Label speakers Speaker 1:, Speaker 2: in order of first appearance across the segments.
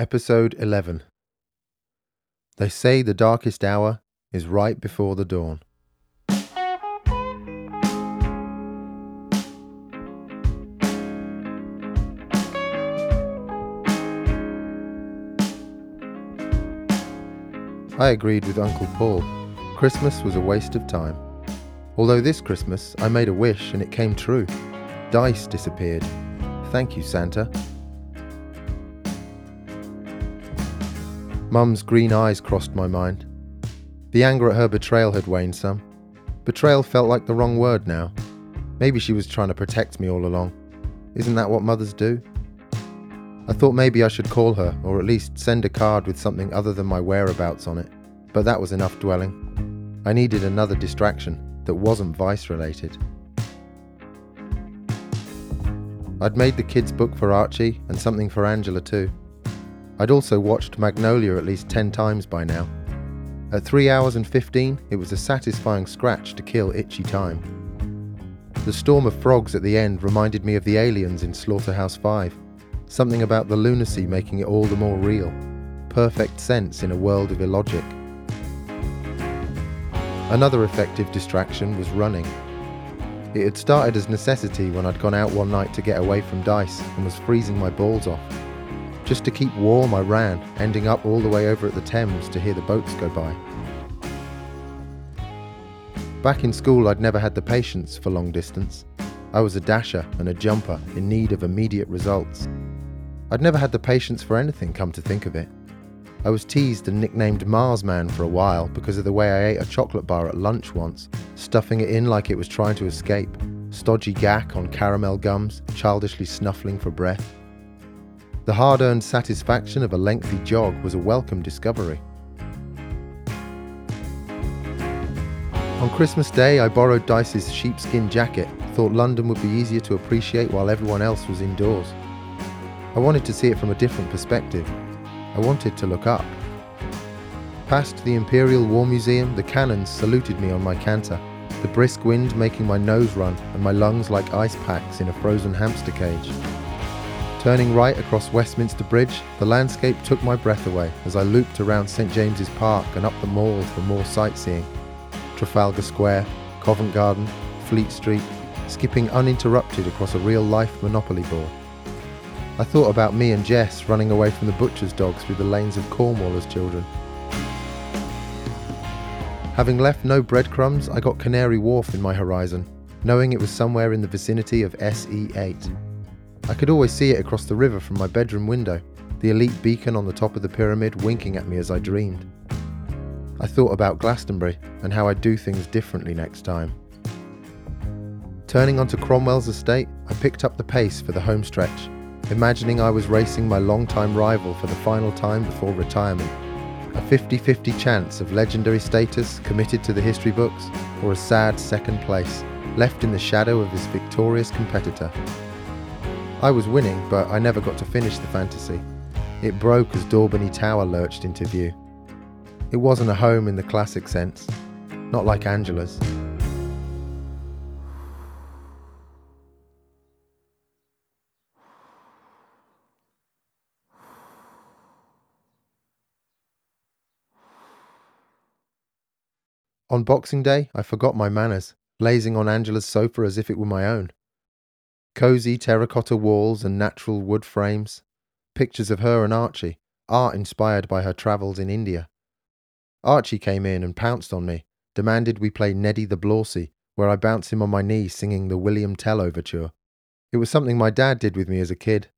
Speaker 1: Episode 11 They say the darkest hour is right before the dawn. I agreed with Uncle Paul. Christmas was a waste of time. Although this Christmas I made a wish and it came true. Dice disappeared. Thank you, Santa. Mum's green eyes crossed my mind. The anger at her betrayal had waned some. Betrayal felt like the wrong word now. Maybe she was trying to protect me all along. Isn't that what mothers do? I thought maybe I should call her, or at least send a card with something other than my whereabouts on it, but that was enough dwelling. I needed another distraction that wasn't vice related. I'd made the kids' book for Archie and something for Angela too. I'd also watched Magnolia at least 10 times by now. At 3 hours and 15, it was a satisfying scratch to kill itchy time. The storm of frogs at the end reminded me of the aliens in Slaughterhouse 5. Something about the lunacy making it all the more real. Perfect sense in a world of illogic. Another effective distraction was running. It had started as necessity when I'd gone out one night to get away from Dice and was freezing my balls off. Just to keep warm, I ran, ending up all the way over at the Thames to hear the boats go by. Back in school, I'd never had the patience for long distance. I was a dasher and a jumper in need of immediate results. I'd never had the patience for anything, come to think of it. I was teased and nicknamed Mars Man for a while because of the way I ate a chocolate bar at lunch once, stuffing it in like it was trying to escape, stodgy gack on caramel gums, childishly snuffling for breath. The hard earned satisfaction of a lengthy jog was a welcome discovery. On Christmas Day, I borrowed Dice's sheepskin jacket, thought London would be easier to appreciate while everyone else was indoors. I wanted to see it from a different perspective. I wanted to look up. Past the Imperial War Museum, the cannons saluted me on my canter, the brisk wind making my nose run and my lungs like ice packs in a frozen hamster cage. Turning right across Westminster Bridge, the landscape took my breath away as I looped around St James's Park and up the Mall for more sightseeing. Trafalgar Square, Covent Garden, Fleet Street, skipping uninterrupted across a real life Monopoly board. I thought about me and Jess running away from the butcher's dog through the lanes of Cornwall as children. Having left no breadcrumbs, I got Canary Wharf in my horizon, knowing it was somewhere in the vicinity of SE8. I could always see it across the river from my bedroom window, the elite beacon on the top of the pyramid winking at me as I dreamed. I thought about Glastonbury and how I'd do things differently next time. Turning onto Cromwell's estate, I picked up the pace for the home stretch, imagining I was racing my long-time rival for the final time before retirement. A 50 50 chance of legendary status committed to the history books, or a sad second place, left in the shadow of his victorious competitor. I was winning, but I never got to finish the fantasy. It broke as Daubeny Tower lurched into view. It wasn't a home in the classic sense, not like Angela's. On Boxing Day, I forgot my manners, blazing on Angela's sofa as if it were my own. Cosy terracotta walls and natural wood frames, pictures of her and Archie, art inspired by her travels in India. Archie came in and pounced on me, demanded we play Neddy the Blawsey, where I bounced him on my knee singing the William Tell overture. It was something my dad did with me as a kid.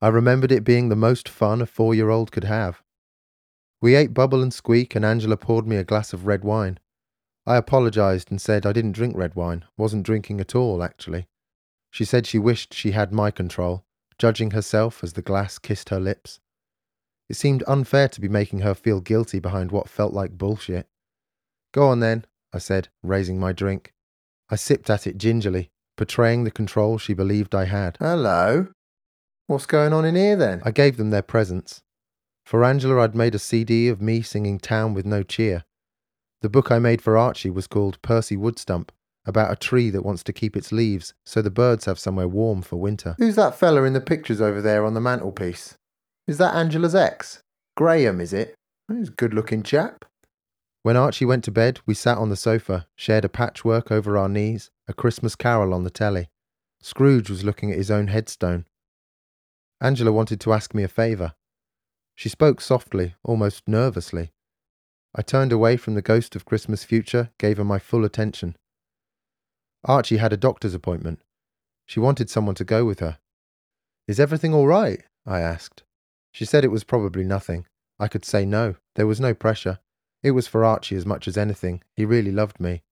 Speaker 1: I remembered it being the most fun a four year old could have. We ate Bubble and Squeak, and Angela poured me a glass of red wine. I apologised and said I didn't drink red wine, wasn't drinking at all, actually. She said she wished she had my control, judging herself as the glass kissed her lips. It seemed unfair to be making her feel guilty behind what felt like bullshit. Go on then, I said, raising my drink. I sipped at it gingerly, portraying the control she believed I had.
Speaker 2: Hello. What's going on in here then?
Speaker 1: I gave them their presents. For Angela, I'd made a CD of me singing Town with No Cheer. The book I made for Archie was called Percy Woodstump, about a tree that wants to keep its leaves so the birds have somewhere warm for winter.
Speaker 2: Who's that fella in the pictures over there on the mantelpiece? Is that Angela's ex? Graham, is it? He's a good looking chap.
Speaker 1: When Archie went to bed, we sat on the sofa, shared a patchwork over our knees, a Christmas carol on the telly. Scrooge was looking at his own headstone. Angela wanted to ask me a favour. She spoke softly, almost nervously. I turned away from the ghost of Christmas future, gave her my full attention. Archie had a doctor's appointment. She wanted someone to go with her. Is everything all right? I asked. She said it was probably nothing. I could say no. There was no pressure. It was for Archie as much as anything. He really loved me.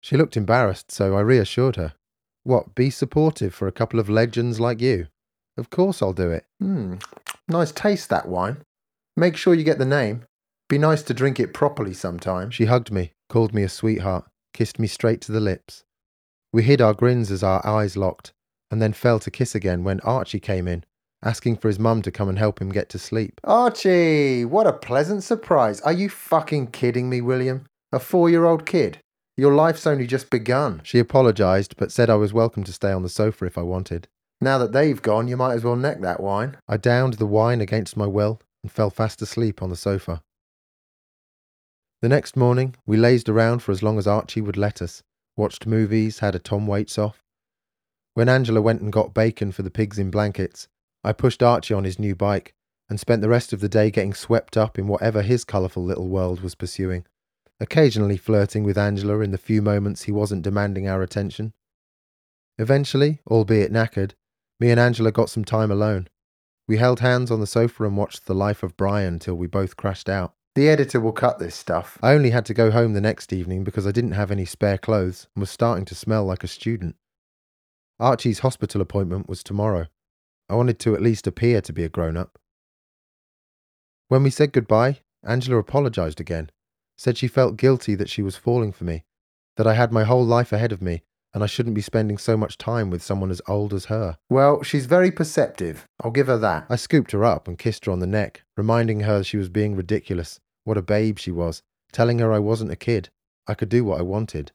Speaker 1: She looked embarrassed, so I reassured her. What, be supportive for a couple of legends like you? Of course I'll do it.
Speaker 2: Hmm, nice taste that wine. Make sure you get the name. Be nice to drink it properly sometime.
Speaker 1: She hugged me, called me a sweetheart, kissed me straight to the lips. We hid our grins as our eyes locked, and then fell to kiss again when Archie came in, asking for his mum to come and help him get to sleep.
Speaker 2: Archie, what a pleasant surprise. Are you fucking kidding me, William? A four year old kid? Your life's only just begun.
Speaker 1: She apologised, but said I was welcome to stay on the sofa if I wanted.
Speaker 2: Now that they've gone, you might as well neck that wine.
Speaker 1: I downed the wine against my will and fell fast asleep on the sofa. The next morning, we lazed around for as long as Archie would let us, watched movies, had a Tom Waits off. When Angela went and got bacon for the pigs in blankets, I pushed Archie on his new bike and spent the rest of the day getting swept up in whatever his colourful little world was pursuing, occasionally flirting with Angela in the few moments he wasn't demanding our attention. Eventually, albeit knackered, me and Angela got some time alone. We held hands on the sofa and watched The Life of Brian till we both crashed out.
Speaker 2: The editor will cut this stuff.
Speaker 1: I only had to go home the next evening because I didn't have any spare clothes and was starting to smell like a student. Archie's hospital appointment was tomorrow. I wanted to at least appear to be a grown up. When we said goodbye, Angela apologised again, said she felt guilty that she was falling for me, that I had my whole life ahead of me and I shouldn't be spending so much time with someone as old as her.
Speaker 2: Well, she's very perceptive. I'll give her that.
Speaker 1: I scooped her up and kissed her on the neck, reminding her she was being ridiculous, what a babe she was, telling her I wasn't a kid. I could do what I wanted.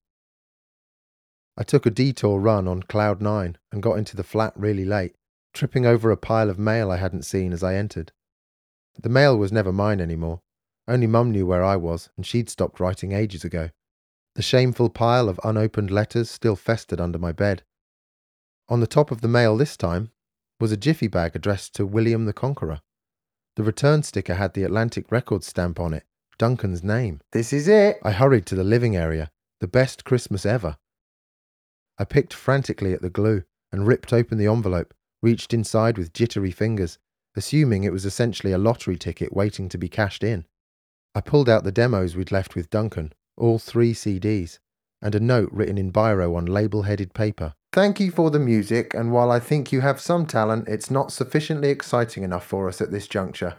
Speaker 1: I took a detour run on Cloud 9 and got into the flat really late, tripping over a pile of mail I hadn't seen as I entered. The mail was never mine anymore. Only Mum knew where I was, and she'd stopped writing ages ago. The shameful pile of unopened letters still festered under my bed. On the top of the mail this time was a jiffy bag addressed to William the Conqueror. The return sticker had the Atlantic Records stamp on it, Duncan's name.
Speaker 2: This is it.
Speaker 1: I hurried to the living area. The best Christmas ever. I picked frantically at the glue and ripped open the envelope, reached inside with jittery fingers, assuming it was essentially a lottery ticket waiting to be cashed in. I pulled out the demos we'd left with Duncan, all three CDs, and a note written in biro on label headed paper.
Speaker 2: Thank you for the music, and while I think you have some talent, it's not sufficiently exciting enough for us at this juncture.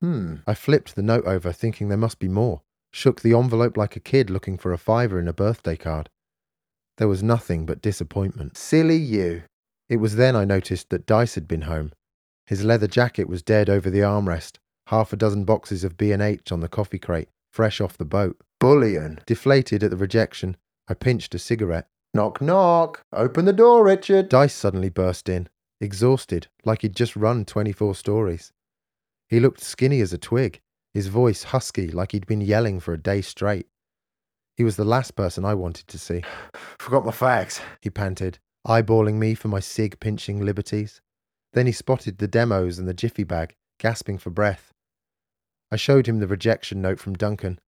Speaker 2: Hmm.
Speaker 1: I flipped the note over, thinking there must be more, shook the envelope like a kid looking for a fiver in a birthday card. There was nothing but disappointment.
Speaker 2: Silly you.
Speaker 1: It was then I noticed that Dice had been home. His leather jacket was dead over the armrest, half a dozen boxes of B&H on the coffee crate, fresh off the boat.
Speaker 2: Bullion.
Speaker 1: Deflated at the rejection, I pinched a cigarette.
Speaker 2: Knock, knock. Open the door, Richard.
Speaker 1: Dice suddenly burst in, exhausted, like he'd just run 24 stories. He looked skinny as a twig, his voice husky like he'd been yelling for a day straight. He was the last person I wanted to see.
Speaker 2: Forgot my fags.
Speaker 1: He panted, eyeballing me for my cig pinching liberties. Then he spotted the demos and the jiffy bag, gasping for breath. I showed him the rejection note from Duncan.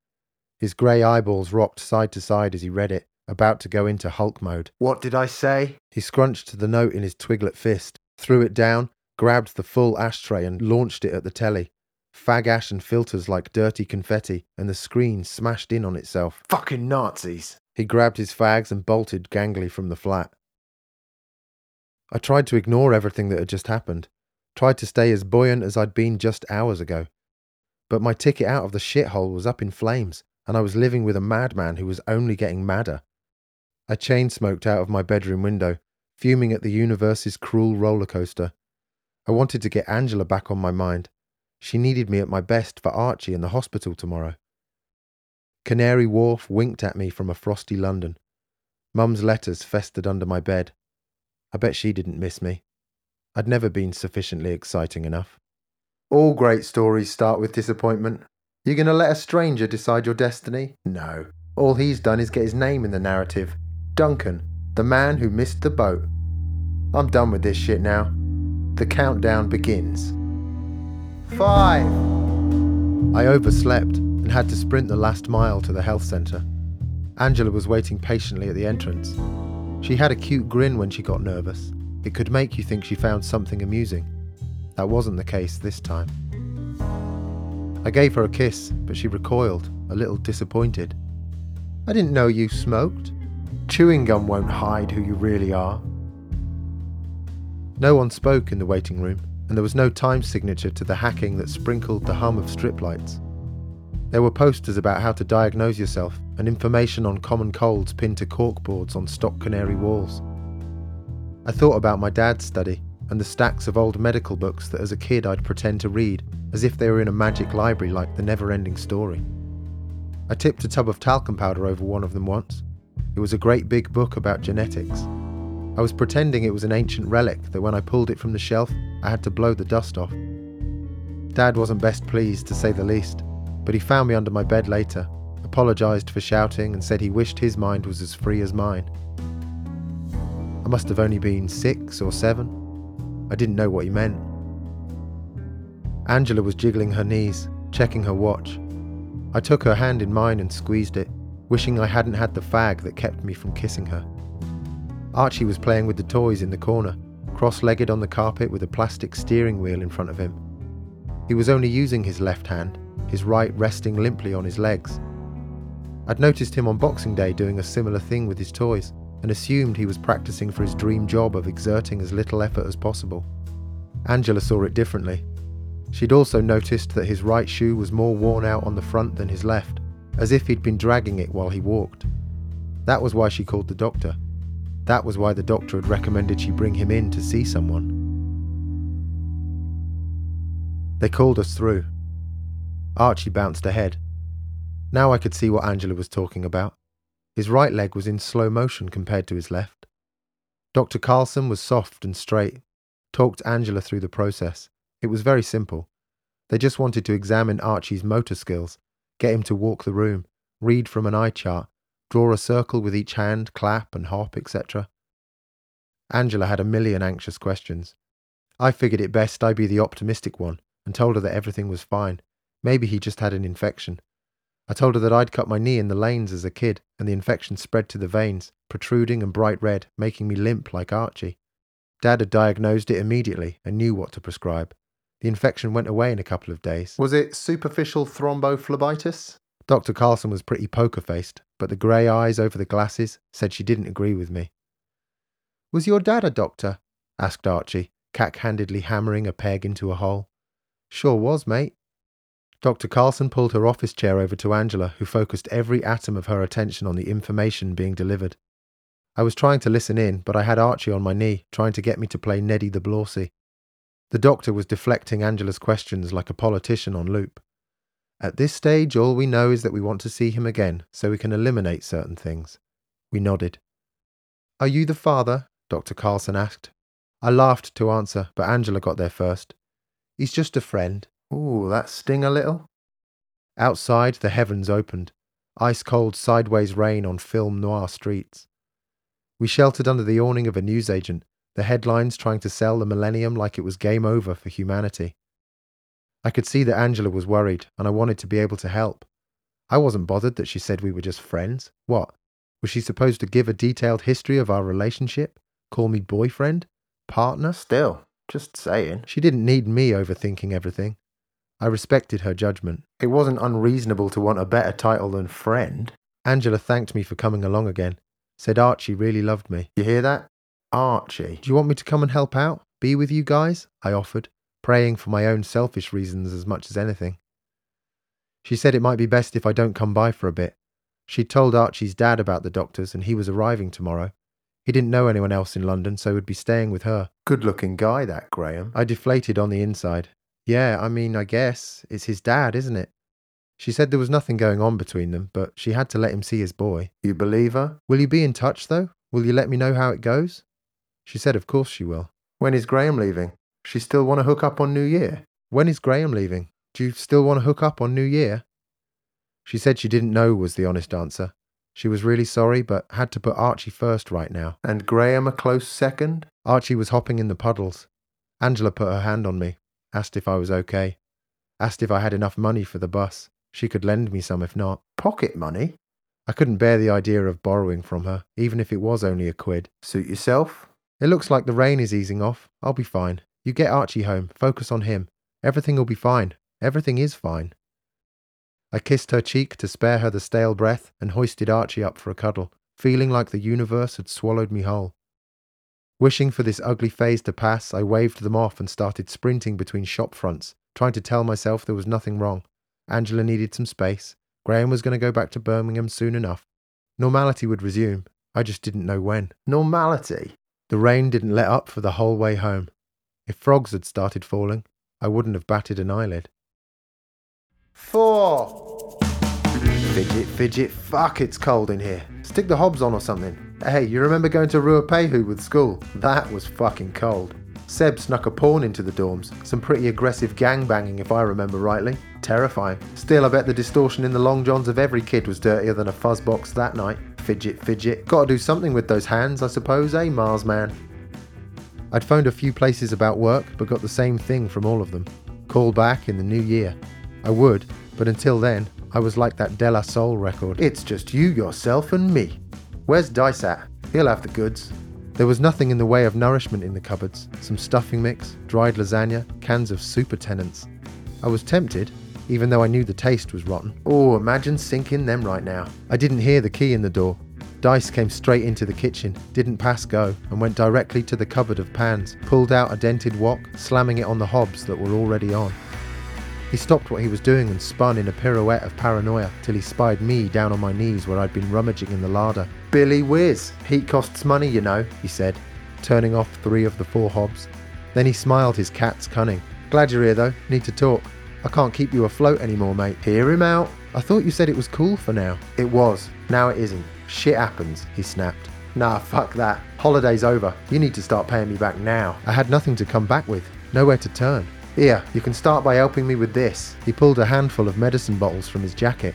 Speaker 1: His grey eyeballs rocked side to side as he read it, about to go into Hulk mode.
Speaker 2: What did I say?
Speaker 1: He scrunched the note in his twiglet fist, threw it down, grabbed the full ashtray and launched it at the telly. Fag ash and filters like dirty confetti, and the screen smashed in on itself.
Speaker 2: Fucking Nazis.
Speaker 1: He grabbed his fags and bolted gangly from the flat. I tried to ignore everything that had just happened, tried to stay as buoyant as I'd been just hours ago. But my ticket out of the shithole was up in flames, and I was living with a madman who was only getting madder. I chain smoked out of my bedroom window, fuming at the universe's cruel roller coaster. I wanted to get Angela back on my mind. She needed me at my best for Archie in the hospital tomorrow. Canary Wharf winked at me from a frosty London. Mum's letters festered under my bed. I bet she didn't miss me. I'd never been sufficiently exciting enough.
Speaker 2: All great stories start with disappointment. You're gonna let a stranger decide your destiny? No. All he's done is get his name in the narrative. Duncan, the man who missed the boat. I'm done with this shit now. The countdown begins. Five.
Speaker 1: I overslept and had to sprint the last mile to the health centre. Angela was waiting patiently at the entrance. She had a cute grin when she got nervous. It could make you think she found something amusing. That wasn't the case this time. I gave her a kiss, but she recoiled, a little disappointed. I didn't know you smoked.
Speaker 2: Chewing gum won't hide who you really are.
Speaker 1: No one spoke in the waiting room, and there was no time signature to the hacking that sprinkled the hum of strip lights. There were posters about how to diagnose yourself and information on common colds pinned to corkboards on stock canary walls. I thought about my dad's study and the stacks of old medical books that as a kid I'd pretend to read as if they were in a magic library like the never ending story. I tipped a tub of talcum powder over one of them once. It was a great big book about genetics. I was pretending it was an ancient relic that when I pulled it from the shelf, I had to blow the dust off. Dad wasn't best pleased, to say the least, but he found me under my bed later, apologised for shouting, and said he wished his mind was as free as mine. I must have only been six or seven. I didn't know what he meant. Angela was jiggling her knees, checking her watch. I took her hand in mine and squeezed it, wishing I hadn't had the fag that kept me from kissing her. Archie was playing with the toys in the corner, cross legged on the carpet with a plastic steering wheel in front of him. He was only using his left hand, his right resting limply on his legs. I'd noticed him on Boxing Day doing a similar thing with his toys and assumed he was practicing for his dream job of exerting as little effort as possible. Angela saw it differently. She'd also noticed that his right shoe was more worn out on the front than his left, as if he'd been dragging it while he walked. That was why she called the doctor. That was why the doctor had recommended she bring him in to see someone. They called us through. Archie bounced ahead. Now I could see what Angela was talking about. His right leg was in slow motion compared to his left. Dr. Carlson was soft and straight, talked Angela through the process. It was very simple. They just wanted to examine Archie's motor skills, get him to walk the room, read from an eye chart, draw a circle with each hand, clap and hop, etc. Angela had a million anxious questions. I figured it best I be the optimistic one and told her that everything was fine. Maybe he just had an infection. I told her that I'd cut my knee in the lanes as a kid, and the infection spread to the veins, protruding and bright red, making me limp like Archie. Dad had diagnosed it immediately and knew what to prescribe. The infection went away in a couple of days.
Speaker 2: Was it superficial thrombophlebitis?
Speaker 1: Dr. Carlson was pretty poker faced, but the grey eyes over the glasses said she didn't agree with me. Was your dad a doctor? asked Archie, cack handedly hammering a peg into a hole. Sure was, mate. Dr. Carlson pulled her office chair over to Angela, who focused every atom of her attention on the information being delivered. I was trying to listen in, but I had Archie on my knee, trying to get me to play Neddy the Blorsey. The doctor was deflecting Angela's questions like a politician on loop. At this stage, all we know is that we want to see him again so we can eliminate certain things. We nodded. Are you the father? Dr. Carlson asked. I laughed to answer, but Angela got there first. He's just a friend.
Speaker 2: Ooh, that sting a little?
Speaker 1: Outside, the heavens opened. Ice cold sideways rain on film noir streets. We sheltered under the awning of a newsagent, the headlines trying to sell the millennium like it was game over for humanity. I could see that Angela was worried, and I wanted to be able to help. I wasn't bothered that she said we were just friends. What? Was she supposed to give a detailed history of our relationship? Call me boyfriend? Partner?
Speaker 2: Still, just saying.
Speaker 1: She didn't need me overthinking everything. I respected her judgment.
Speaker 2: It wasn't unreasonable to want a better title than friend.
Speaker 1: Angela thanked me for coming along again. Said Archie really loved me.
Speaker 2: You hear that? Archie.
Speaker 1: Do you want me to come and help out? Be with you guys? I offered, praying for my own selfish reasons as much as anything. She said it might be best if I don't come by for a bit. She'd told Archie's dad about the doctors and he was arriving tomorrow. He didn't know anyone else in London, so would be staying with her.
Speaker 2: Good looking guy, that Graham.
Speaker 1: I deflated on the inside. Yeah, I mean, I guess. It's his dad, isn't it? She said there was nothing going on between them, but she had to let him see his boy.
Speaker 2: You believe her?
Speaker 1: Will you be in touch, though? Will you let me know how it goes? She said, of course she will.
Speaker 2: When is Graham leaving? She still want to hook up on New Year?
Speaker 1: When is Graham leaving? Do you still want to hook up on New Year? She said she didn't know, was the honest answer. She was really sorry, but had to put Archie first right now.
Speaker 2: And Graham a close second?
Speaker 1: Archie was hopping in the puddles. Angela put her hand on me, asked if I was okay, asked if I had enough money for the bus. She could lend me some if not.
Speaker 2: Pocket money?
Speaker 1: I couldn't bear the idea of borrowing from her, even if it was only a quid.
Speaker 2: Suit yourself?
Speaker 1: It looks like the rain is easing off. I'll be fine. You get Archie home, focus on him. Everything will be fine. Everything is fine. I kissed her cheek to spare her the stale breath and hoisted Archie up for a cuddle, feeling like the universe had swallowed me whole. Wishing for this ugly phase to pass, I waved them off and started sprinting between shop fronts, trying to tell myself there was nothing wrong. Angela needed some space. Graham was going to go back to Birmingham soon enough. Normality would resume. I just didn't know when.
Speaker 2: Normality?
Speaker 1: The rain didn't let up for the whole way home. If frogs had started falling, I wouldn't have batted an eyelid.
Speaker 2: Four. Fidget, fidget, fuck, it's cold in here. Stick the hobs on or something. Hey, you remember going to Ruapehu with school? That was fucking cold. Seb snuck a pawn into the dorms. Some pretty aggressive gang banging, if I remember rightly. Terrifying. Still, I bet the distortion in the long johns of every kid was dirtier than a fuzz box that night. Fidget, fidget. Gotta do something with those hands, I suppose, eh, Mars man?
Speaker 1: I'd phoned a few places about work, but got the same thing from all of them. Call back in the new year. I would, but until then, I was like that De La Soul record.
Speaker 2: It's just you, yourself, and me. Where's Dice at? He'll have the goods.
Speaker 1: There was nothing in the way of nourishment in the cupboards some stuffing mix, dried lasagna, cans of super tenants. I was tempted, even though I knew the taste was rotten.
Speaker 2: Oh, imagine sinking them right now.
Speaker 1: I didn't hear the key in the door. Dice came straight into the kitchen, didn't pass go, and went directly to the cupboard of pans, pulled out a dented wok, slamming it on the hobs that were already on. He stopped what he was doing and spun in a pirouette of paranoia till he spied me down on my knees where I'd been rummaging in the larder.
Speaker 2: Billy Whiz, heat costs money, you know, he said,
Speaker 1: turning off three of the four hobs. Then he smiled his cat's cunning. Glad you're here though, need to talk. I can't keep you afloat anymore, mate.
Speaker 2: Hear him out.
Speaker 1: I thought you said it was cool for now.
Speaker 2: It was. Now it isn't. Shit happens, he snapped. Nah, fuck that. Holiday's over. You need to start paying me back now.
Speaker 1: I had nothing to come back with, nowhere to turn.
Speaker 2: Here, you can start by helping me with this.
Speaker 1: He pulled a handful of medicine bottles from his jacket.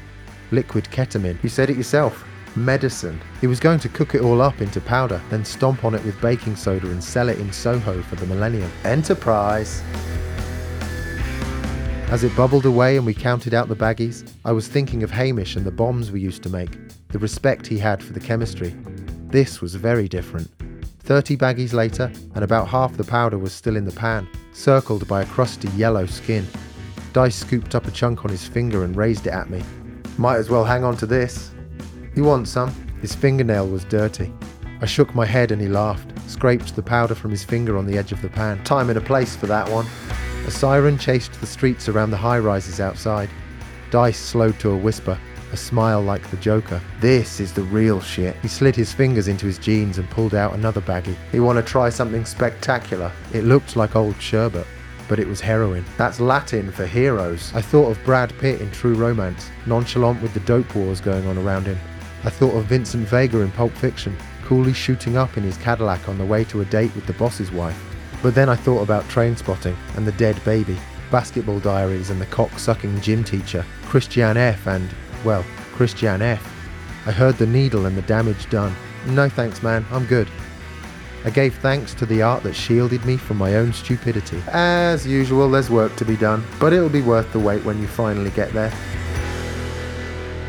Speaker 1: Liquid ketamine.
Speaker 2: You said it yourself. Medicine.
Speaker 1: He was going to cook it all up into powder, then stomp on it with baking soda and sell it in Soho for the millennium.
Speaker 2: Enterprise.
Speaker 1: As it bubbled away and we counted out the baggies, I was thinking of Hamish and the bombs we used to make, the respect he had for the chemistry. This was very different. 30 baggies later, and about half the powder was still in the pan, circled by a crusty yellow skin. Dice scooped up a chunk on his finger and raised it at me.
Speaker 2: Might as well hang on to this. You want some?
Speaker 1: His fingernail was dirty. I shook my head and he laughed, scraped the powder from his finger on the edge of the pan.
Speaker 2: Time and a place for that one.
Speaker 1: A siren chased the streets around the high rises outside. Dice slowed to a whisper, a smile like the Joker.
Speaker 2: This is the real shit.
Speaker 1: He slid his fingers into his jeans and pulled out another baggie.
Speaker 2: He want to try something spectacular?
Speaker 1: It looked like old sherbet, but it was heroin.
Speaker 2: That's Latin for heroes.
Speaker 1: I thought of Brad Pitt in True Romance, nonchalant with the dope wars going on around him. I thought of Vincent Vega in Pulp Fiction, coolly shooting up in his Cadillac on the way to a date with the boss's wife. But then I thought about train spotting and the dead baby, basketball diaries and the cock sucking gym teacher, Christiane F. and, well, Christiane F. I heard the needle and the damage done. No thanks, man, I'm good. I gave thanks to the art that shielded me from my own stupidity.
Speaker 2: As usual, there's work to be done, but it'll be worth the wait when you finally get there.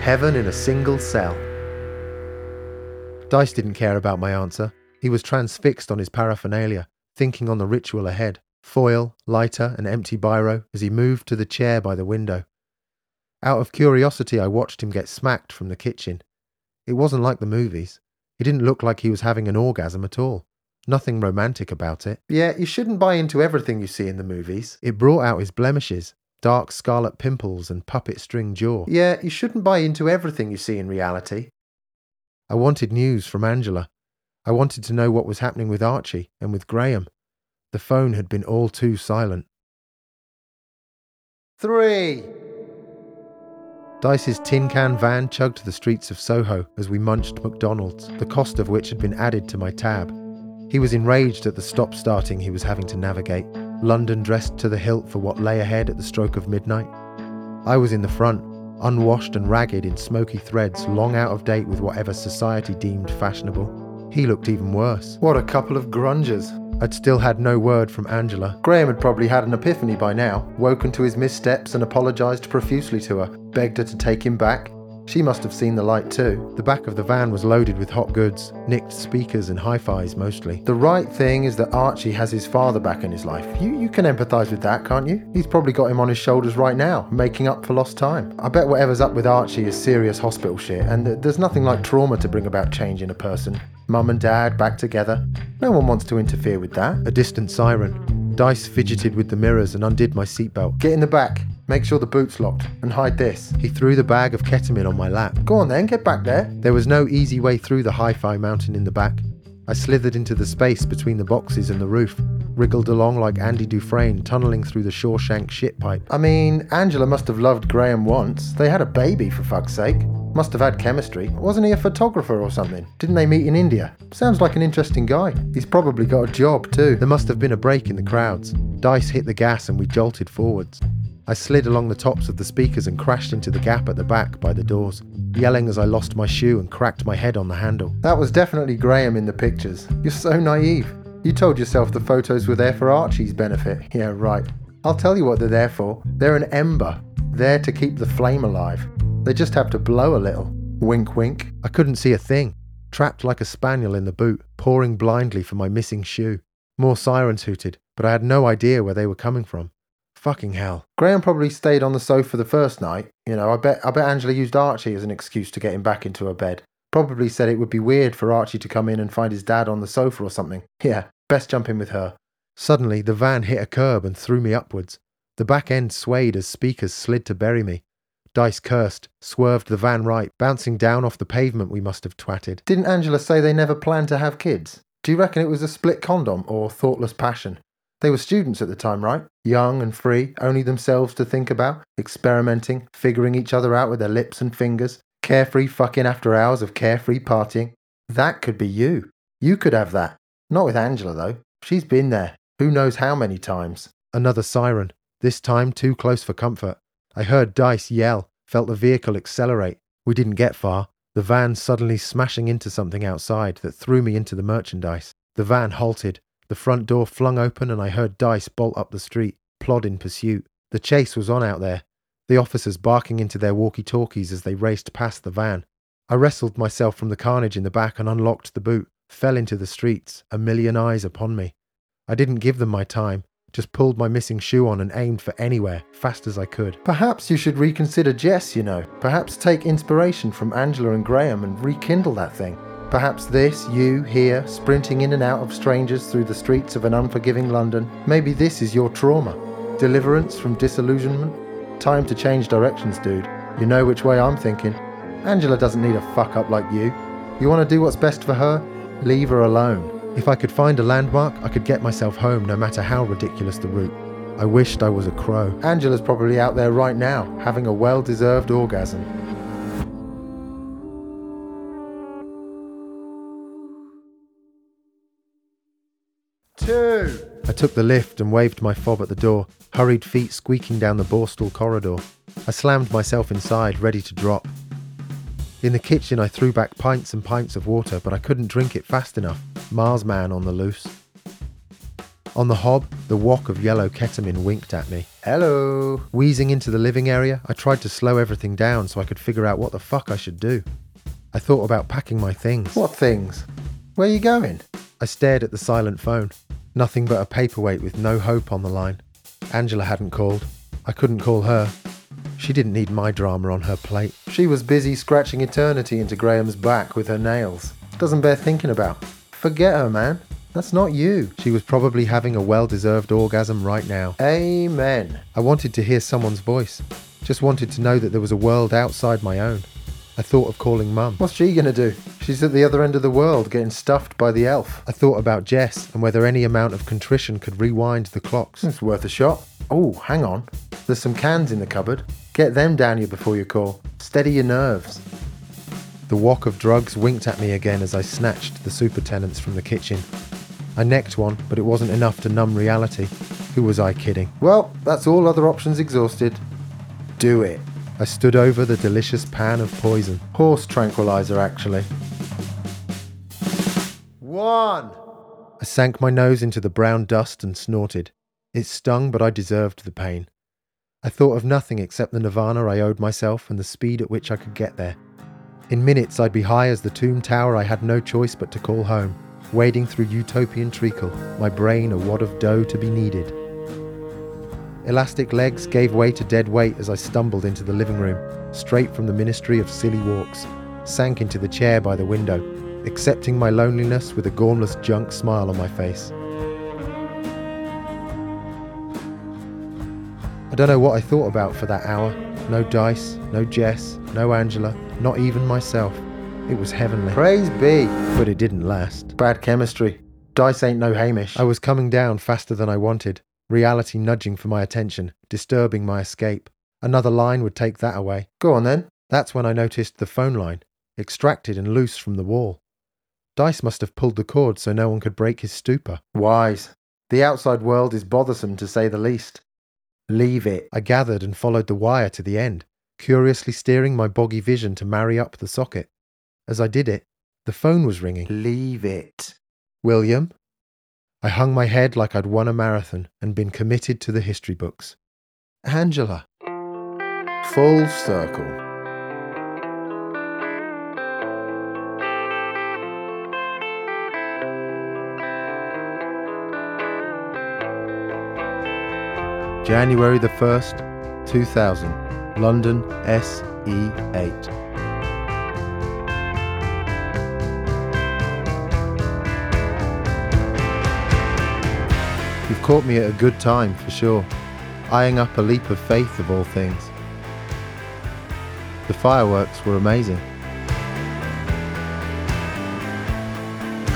Speaker 2: Heaven in a single cell.
Speaker 1: Dice didn't care about my answer. He was transfixed on his paraphernalia, thinking on the ritual ahead foil, lighter, and empty biro as he moved to the chair by the window. Out of curiosity, I watched him get smacked from the kitchen. It wasn't like the movies. He didn't look like he was having an orgasm at all. Nothing romantic about it.
Speaker 2: Yeah, you shouldn't buy into everything you see in the movies.
Speaker 1: It brought out his blemishes dark scarlet pimples and puppet string jaw.
Speaker 2: Yeah, you shouldn't buy into everything you see in reality.
Speaker 1: I wanted news from Angela. I wanted to know what was happening with Archie and with Graham. The phone had been all too silent.
Speaker 2: Three.
Speaker 1: Dice's tin can van chugged the streets of Soho as we munched McDonald's, the cost of which had been added to my tab. He was enraged at the stop starting he was having to navigate. London dressed to the hilt for what lay ahead at the stroke of midnight. I was in the front, unwashed and ragged in smoky threads, long out of date with whatever society deemed fashionable. He looked even worse.
Speaker 2: What a couple of grungers.
Speaker 1: I'd still had no word from Angela.
Speaker 2: Graham had probably had an epiphany by now, woken to his missteps and apologised profusely to her, begged her to take him back. She must have seen the light too.
Speaker 1: The back of the van was loaded with hot goods, nicked speakers and hi-fis mostly.
Speaker 2: The right thing is that Archie has his father back in his life. You you can empathise with that, can't you? He's probably got him on his shoulders right now, making up for lost time. I bet whatever's up with Archie is serious hospital shit, and th- there's nothing like trauma to bring about change in a person. Mum and dad back together. No one wants to interfere with that.
Speaker 1: A distant siren. Dice fidgeted with the mirrors and undid my seatbelt.
Speaker 2: Get in the back. Make sure the boot's locked and hide this.
Speaker 1: He threw the bag of ketamine on my lap.
Speaker 2: Go on then, get back there.
Speaker 1: There was no easy way through the hi fi mountain in the back. I slithered into the space between the boxes and the roof, wriggled along like Andy Dufresne tunneling through the Shawshank shit pipe.
Speaker 2: I mean, Angela must have loved Graham once. They had a baby, for fuck's sake. Must have had chemistry. Wasn't he a photographer or something? Didn't they meet in India? Sounds like an interesting guy. He's probably got a job too.
Speaker 1: There must have been a break in the crowds. Dice hit the gas and we jolted forwards. I slid along the tops of the speakers and crashed into the gap at the back by the doors, yelling as I lost my shoe and cracked my head on the handle.
Speaker 2: That was definitely Graham in the pictures. You're so naive. You told yourself the photos were there for Archie's benefit. Yeah, right. I'll tell you what they're there for. They're an ember, there to keep the flame alive. They just have to blow a little. Wink, wink.
Speaker 1: I couldn't see a thing, trapped like a spaniel in the boot, pouring blindly for my missing shoe. More sirens hooted, but I had no idea where they were coming from. Fucking hell.
Speaker 2: Graham probably stayed on the sofa the first night. You know, I bet I bet Angela used Archie as an excuse to get him back into her bed. Probably said it would be weird for Archie to come in and find his dad on the sofa or something. Yeah, best jump in with her.
Speaker 1: Suddenly, the van hit a curb and threw me upwards. The back end swayed as speakers slid to bury me. Dice cursed, swerved the van right, bouncing down off the pavement we must have twatted.
Speaker 2: Didn't Angela say they never planned to have kids? Do you reckon it was a split condom or thoughtless passion? They were students at the time, right? Young and free, only themselves to think about, experimenting, figuring each other out with their lips and fingers, carefree fucking after hours of carefree partying. That could be you. You could have that. Not with Angela, though. She's been there. Who knows how many times?
Speaker 1: Another siren, this time too close for comfort. I heard Dice yell, felt the vehicle accelerate. We didn't get far. The van suddenly smashing into something outside that threw me into the merchandise. The van halted, the front door flung open and I heard Dice bolt up the street, plod in pursuit. The chase was on out there, the officers barking into their walkie talkies as they raced past the van. I wrestled myself from the carnage in the back and unlocked the boot, fell into the streets, a million eyes upon me. I didn't give them my time, just pulled my missing shoe on and aimed for anywhere, fast as I could.
Speaker 2: Perhaps you should reconsider Jess, you know. Perhaps take inspiration from Angela and Graham and rekindle that thing. Perhaps this, you here, sprinting in and out of strangers through the streets of an unforgiving London, maybe this is your trauma. Deliverance from disillusionment? Time to change directions, dude. You know which way I'm thinking. Angela doesn't need a fuck up like you. You want to do what's best for her? Leave her alone.
Speaker 1: If I could find a landmark, I could get myself home no matter how ridiculous the route. I wished I was a crow.
Speaker 2: Angela's probably out there right now, having a well deserved orgasm. Two.
Speaker 1: I took the lift and waved my fob at the door, hurried feet squeaking down the Borstal corridor. I slammed myself inside, ready to drop. In the kitchen, I threw back pints and pints of water, but I couldn't drink it fast enough. Mars man on the loose. On the hob, the wok of yellow ketamine winked at me.
Speaker 2: Hello.
Speaker 1: Wheezing into the living area, I tried to slow everything down so I could figure out what the fuck I should do. I thought about packing my things.
Speaker 2: What things? Where are you going?
Speaker 1: I stared at the silent phone. Nothing but a paperweight with no hope on the line. Angela hadn't called. I couldn't call her. She didn't need my drama on her plate.
Speaker 2: She was busy scratching eternity into Graham's back with her nails. Doesn't bear thinking about. Forget her, man. That's not you.
Speaker 1: She was probably having a well deserved orgasm right now.
Speaker 2: Amen.
Speaker 1: I wanted to hear someone's voice. Just wanted to know that there was a world outside my own. I thought of calling Mum.
Speaker 2: What's she gonna do? She's at the other end of the world getting stuffed by the elf.
Speaker 1: I thought about Jess and whether any amount of contrition could rewind the clocks.
Speaker 2: It's worth a shot. Oh, hang on. There's some cans in the cupboard. Get them down you before you call. Steady your nerves.
Speaker 1: The wok of drugs winked at me again as I snatched the super tenants from the kitchen. I necked one, but it wasn't enough to numb reality. Who was I kidding?
Speaker 2: Well, that's all other options exhausted. Do it.
Speaker 1: I stood over the delicious pan of poison.
Speaker 2: Horse tranquilizer, actually. One!
Speaker 1: I sank my nose into the brown dust and snorted. It stung, but I deserved the pain. I thought of nothing except the nirvana I owed myself and the speed at which I could get there. In minutes, I'd be high as the tomb tower I had no choice but to call home, wading through utopian treacle, my brain a wad of dough to be kneaded. Elastic legs gave way to dead weight as I stumbled into the living room, straight from the ministry of silly walks, sank into the chair by the window, accepting my loneliness with a gormless junk smile on my face. I don't know what I thought about for that hour. No dice, no Jess, no Angela, not even myself. It was heavenly.
Speaker 2: Praise be.
Speaker 1: But it didn't last.
Speaker 2: Bad chemistry. Dice ain't no Hamish.
Speaker 1: I was coming down faster than I wanted, reality nudging for my attention, disturbing my escape. Another line would take that away.
Speaker 2: Go on then.
Speaker 1: That's when I noticed the phone line, extracted and loose from the wall. Dice must have pulled the cord so no one could break his stupor.
Speaker 2: Wise. The outside world is bothersome to say the least. Leave it.
Speaker 1: I gathered and followed the wire to the end, curiously steering my boggy vision to marry up the socket. As I did it, the phone was ringing.
Speaker 2: Leave it.
Speaker 1: William? I hung my head like I'd won a marathon and been committed to the history books. Angela.
Speaker 2: Full circle.
Speaker 1: January the 1st, 2000, London SE8. You've caught me at a good time, for sure, eyeing up a leap of faith of all things. The fireworks were amazing.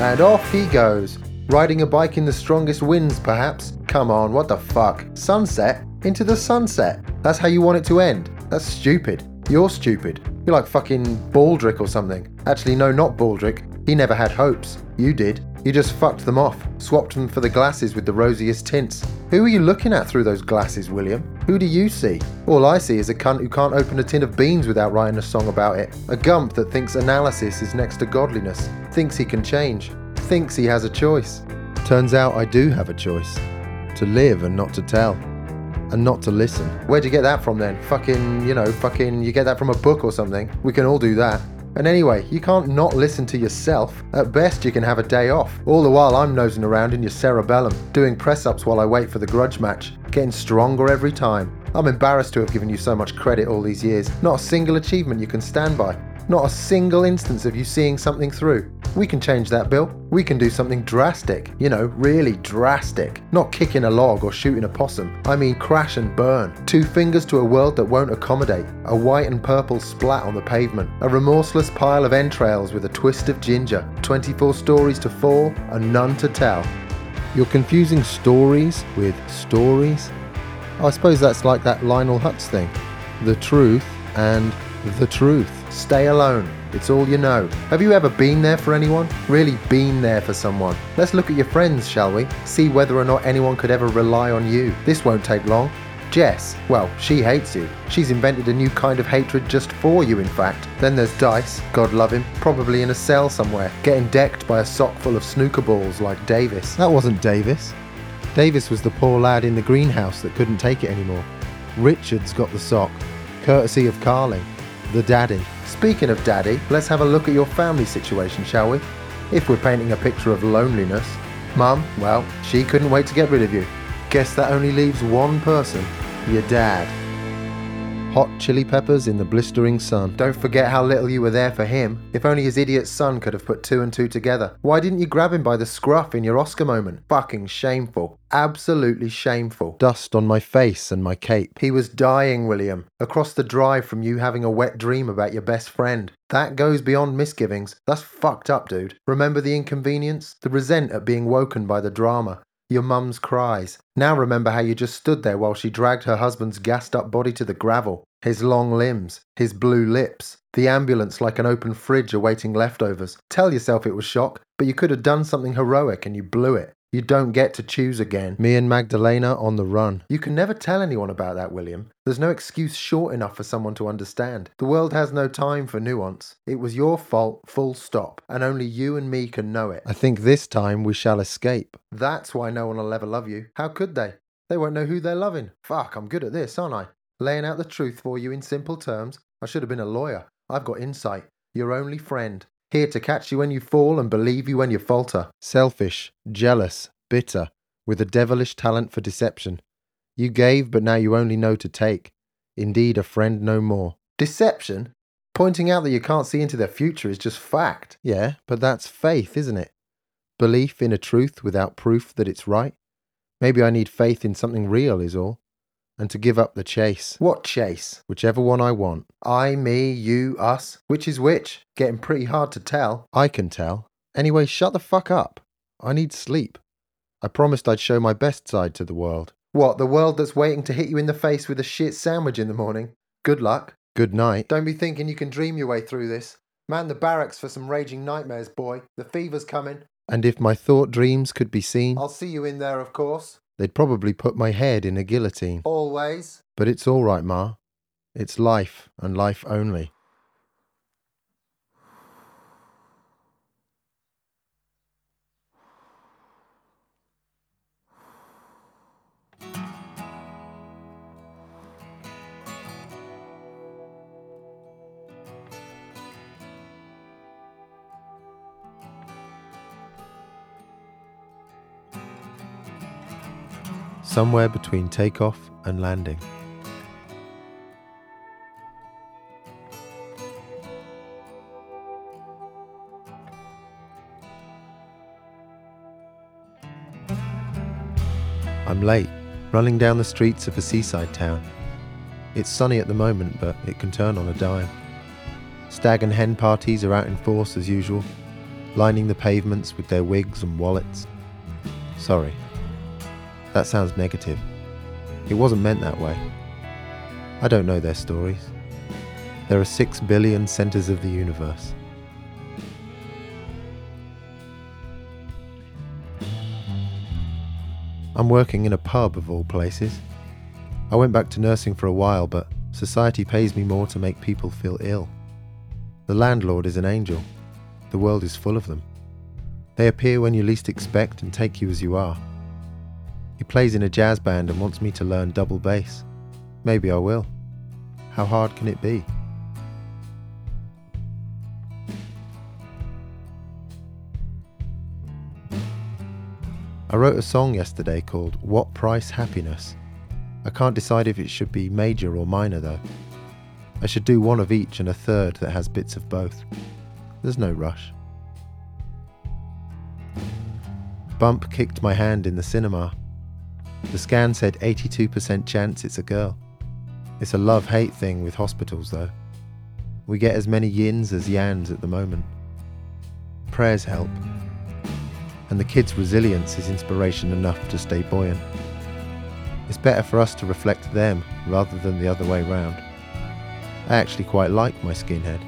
Speaker 2: And off he goes. Riding a bike in the strongest winds, perhaps? Come on, what the fuck? Sunset? Into the sunset? That's how you want it to end? That's stupid. You're stupid. You're like fucking Baldrick or something. Actually, no, not Baldrick. He never had hopes. You did. You just fucked them off, swapped them for the glasses with the rosiest tints. Who are you looking at through those glasses, William? Who do you see? All I see is a cunt who can't open a tin of beans without writing a song about it. A gump that thinks analysis is next to godliness, thinks he can change, thinks he has a choice.
Speaker 1: Turns out I do have a choice to live and not to tell, and not to listen.
Speaker 2: Where'd you get that from then? Fucking, you know, fucking, you get that from a book or something. We can all do that. And anyway, you can't not listen to yourself. At best, you can have a day off. All the while, I'm nosing around in your cerebellum, doing press ups while I wait for the grudge match, getting stronger every time. I'm embarrassed to have given you so much credit all these years. Not a single achievement you can stand by. Not a single instance of you seeing something through. We can change that, Bill. We can do something drastic. You know, really drastic. Not kicking a log or shooting a possum. I mean, crash and burn. Two fingers to a world that won't accommodate. A white and purple splat on the pavement. A remorseless pile of entrails with a twist of ginger. 24 stories to fall and none to tell.
Speaker 1: You're confusing stories with stories? I suppose that's like that Lionel Hutz thing. The truth and the truth.
Speaker 2: Stay alone. It's all you know. Have you ever been there for anyone? Really been there for someone? Let's look at your friends, shall we? See whether or not anyone could ever rely on you. This won't take long. Jess, well, she hates you. She's invented a new kind of hatred just for you, in fact. Then there's Dice, God love him, probably in a cell somewhere, getting decked by a sock full of snooker balls like Davis.
Speaker 1: That wasn't Davis. Davis was the poor lad in the greenhouse that couldn't take it anymore. Richard's got the sock, courtesy of Carling, the daddy.
Speaker 2: Speaking of daddy, let's have a look at your family situation, shall we? If we're painting a picture of loneliness. Mum, well, she couldn't wait to get rid of you. Guess that only leaves one person your dad.
Speaker 1: Hot chili peppers in the blistering sun.
Speaker 2: Don't forget how little you were there for him. If only his idiot son could have put two and two together. Why didn't you grab him by the scruff in your Oscar moment? Fucking shameful. Absolutely shameful.
Speaker 1: Dust on my face and my cape.
Speaker 2: He was dying, William. Across the drive from you having a wet dream about your best friend. That goes beyond misgivings. That's fucked up, dude. Remember the inconvenience? The resent at being woken by the drama your mum's cries. Now remember how you just stood there while she dragged her husband's gassed up body to the gravel, his long limbs, his blue lips, the ambulance like an open fridge awaiting leftovers. Tell yourself it was shock, but you could have done something heroic and you blew it. You don't get to choose again.
Speaker 1: Me and Magdalena on the run.
Speaker 2: You can never tell anyone about that, William. There's no excuse short enough for someone to understand. The world has no time for nuance. It was your fault, full stop, and only you and me can know it.
Speaker 1: I think this time we shall escape.
Speaker 2: That's why no one will ever love you. How could they? They won't know who they're loving. Fuck, I'm good at this, aren't I? Laying out the truth for you in simple terms. I should have been a lawyer. I've got insight. Your only friend. Here to catch you when you fall and believe you when you falter.
Speaker 1: Selfish, jealous, bitter, with a devilish talent for deception. You gave, but now you only know to take. Indeed, a friend no more.
Speaker 2: Deception? Pointing out that you can't see into the future is just fact.
Speaker 1: Yeah, but that's faith, isn't it? Belief in a truth without proof that it's right. Maybe I need faith in something real, is all. And to give up the chase.
Speaker 2: What chase?
Speaker 1: Whichever one I want.
Speaker 2: I, me, you, us? Which is which? Getting pretty hard to tell.
Speaker 1: I can tell. Anyway, shut the fuck up. I need sleep. I promised I'd show my best side to the world.
Speaker 2: What, the world that's waiting to hit you in the face with a shit sandwich in the morning? Good luck.
Speaker 1: Good night.
Speaker 2: Don't be thinking you can dream your way through this. Man the barracks for some raging nightmares, boy. The fever's coming.
Speaker 1: And if my thought dreams could be seen,
Speaker 2: I'll see you in there, of course.
Speaker 1: They'd probably put my head in a guillotine.
Speaker 2: Always.
Speaker 1: But it's all right, Ma. It's life, and life only. Somewhere between takeoff and landing. I'm late, running down the streets of a seaside town. It's sunny at the moment, but it can turn on a dime. Stag and hen parties are out in force as usual, lining the pavements with their wigs and wallets. Sorry, that sounds negative. It wasn't meant that way. I don't know their stories. There are six billion centers of the universe. I'm working in a pub of all places. I went back to nursing for a while, but society pays me more to make people feel ill. The landlord is an angel. The world is full of them. They appear when you least expect and take you as you are. He plays in a jazz band and wants me to learn double bass. Maybe I will. How hard can it be? I wrote a song yesterday called What Price Happiness. I can't decide if it should be major or minor though. I should do one of each and a third that has bits of both. There's no rush. Bump kicked my hand in the cinema. The scan said 82% chance it's a girl. It's a love hate thing with hospitals though. We get as many yins as yans at the moment. Prayers help and the kids' resilience is inspiration enough to stay buoyant. It's better for us to reflect them rather than the other way round. I actually quite like my skinhead.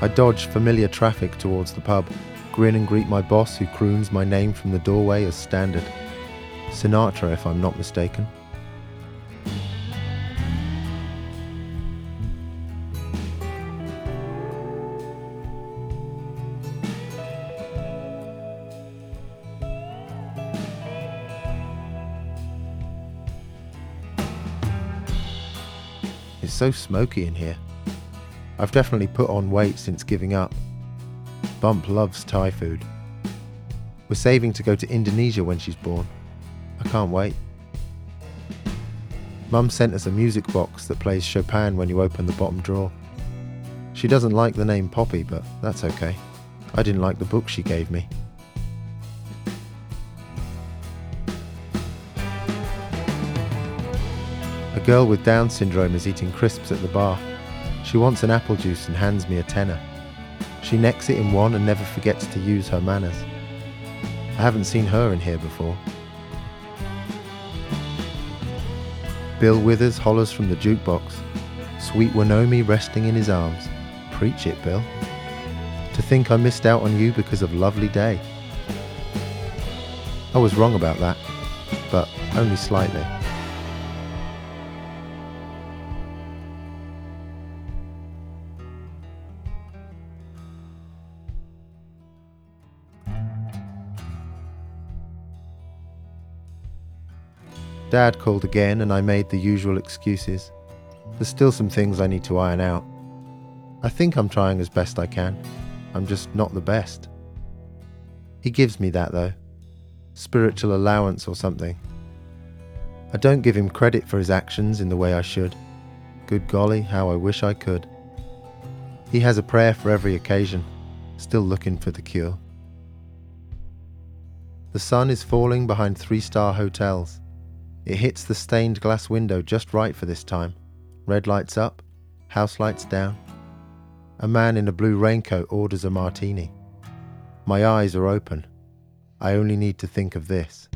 Speaker 1: I dodge familiar traffic towards the pub, grin and greet my boss who croons my name from the doorway as standard. Sinatra, if I'm not mistaken. It's so smoky in here. I've definitely put on weight since giving up. Bump loves Thai food. We're saving to go to Indonesia when she's born. I can't wait. Mum sent us a music box that plays Chopin when you open the bottom drawer. She doesn't like the name Poppy, but that's okay. I didn't like the book she gave me. A girl with Down syndrome is eating crisps at the bar. She wants an apple juice and hands me a tenner. She necks it in one and never forgets to use her manners. I haven't seen her in here before. Bill Withers hollers from the jukebox. Sweet Wanomi resting in his arms. Preach it, Bill. To think I missed out on you because of lovely day. I was wrong about that, but only slightly. Dad called again and I made the usual excuses. There's still some things I need to iron out. I think I'm trying as best I can. I'm just not the best. He gives me that though. Spiritual allowance or something. I don't give him credit for his actions in the way I should. Good golly, how I wish I could. He has a prayer for every occasion, still looking for the cure. The sun is falling behind three star hotels. It hits the stained glass window just right for this time. Red lights up, house lights down. A man in a blue raincoat orders a martini. My eyes are open. I only need to think of this.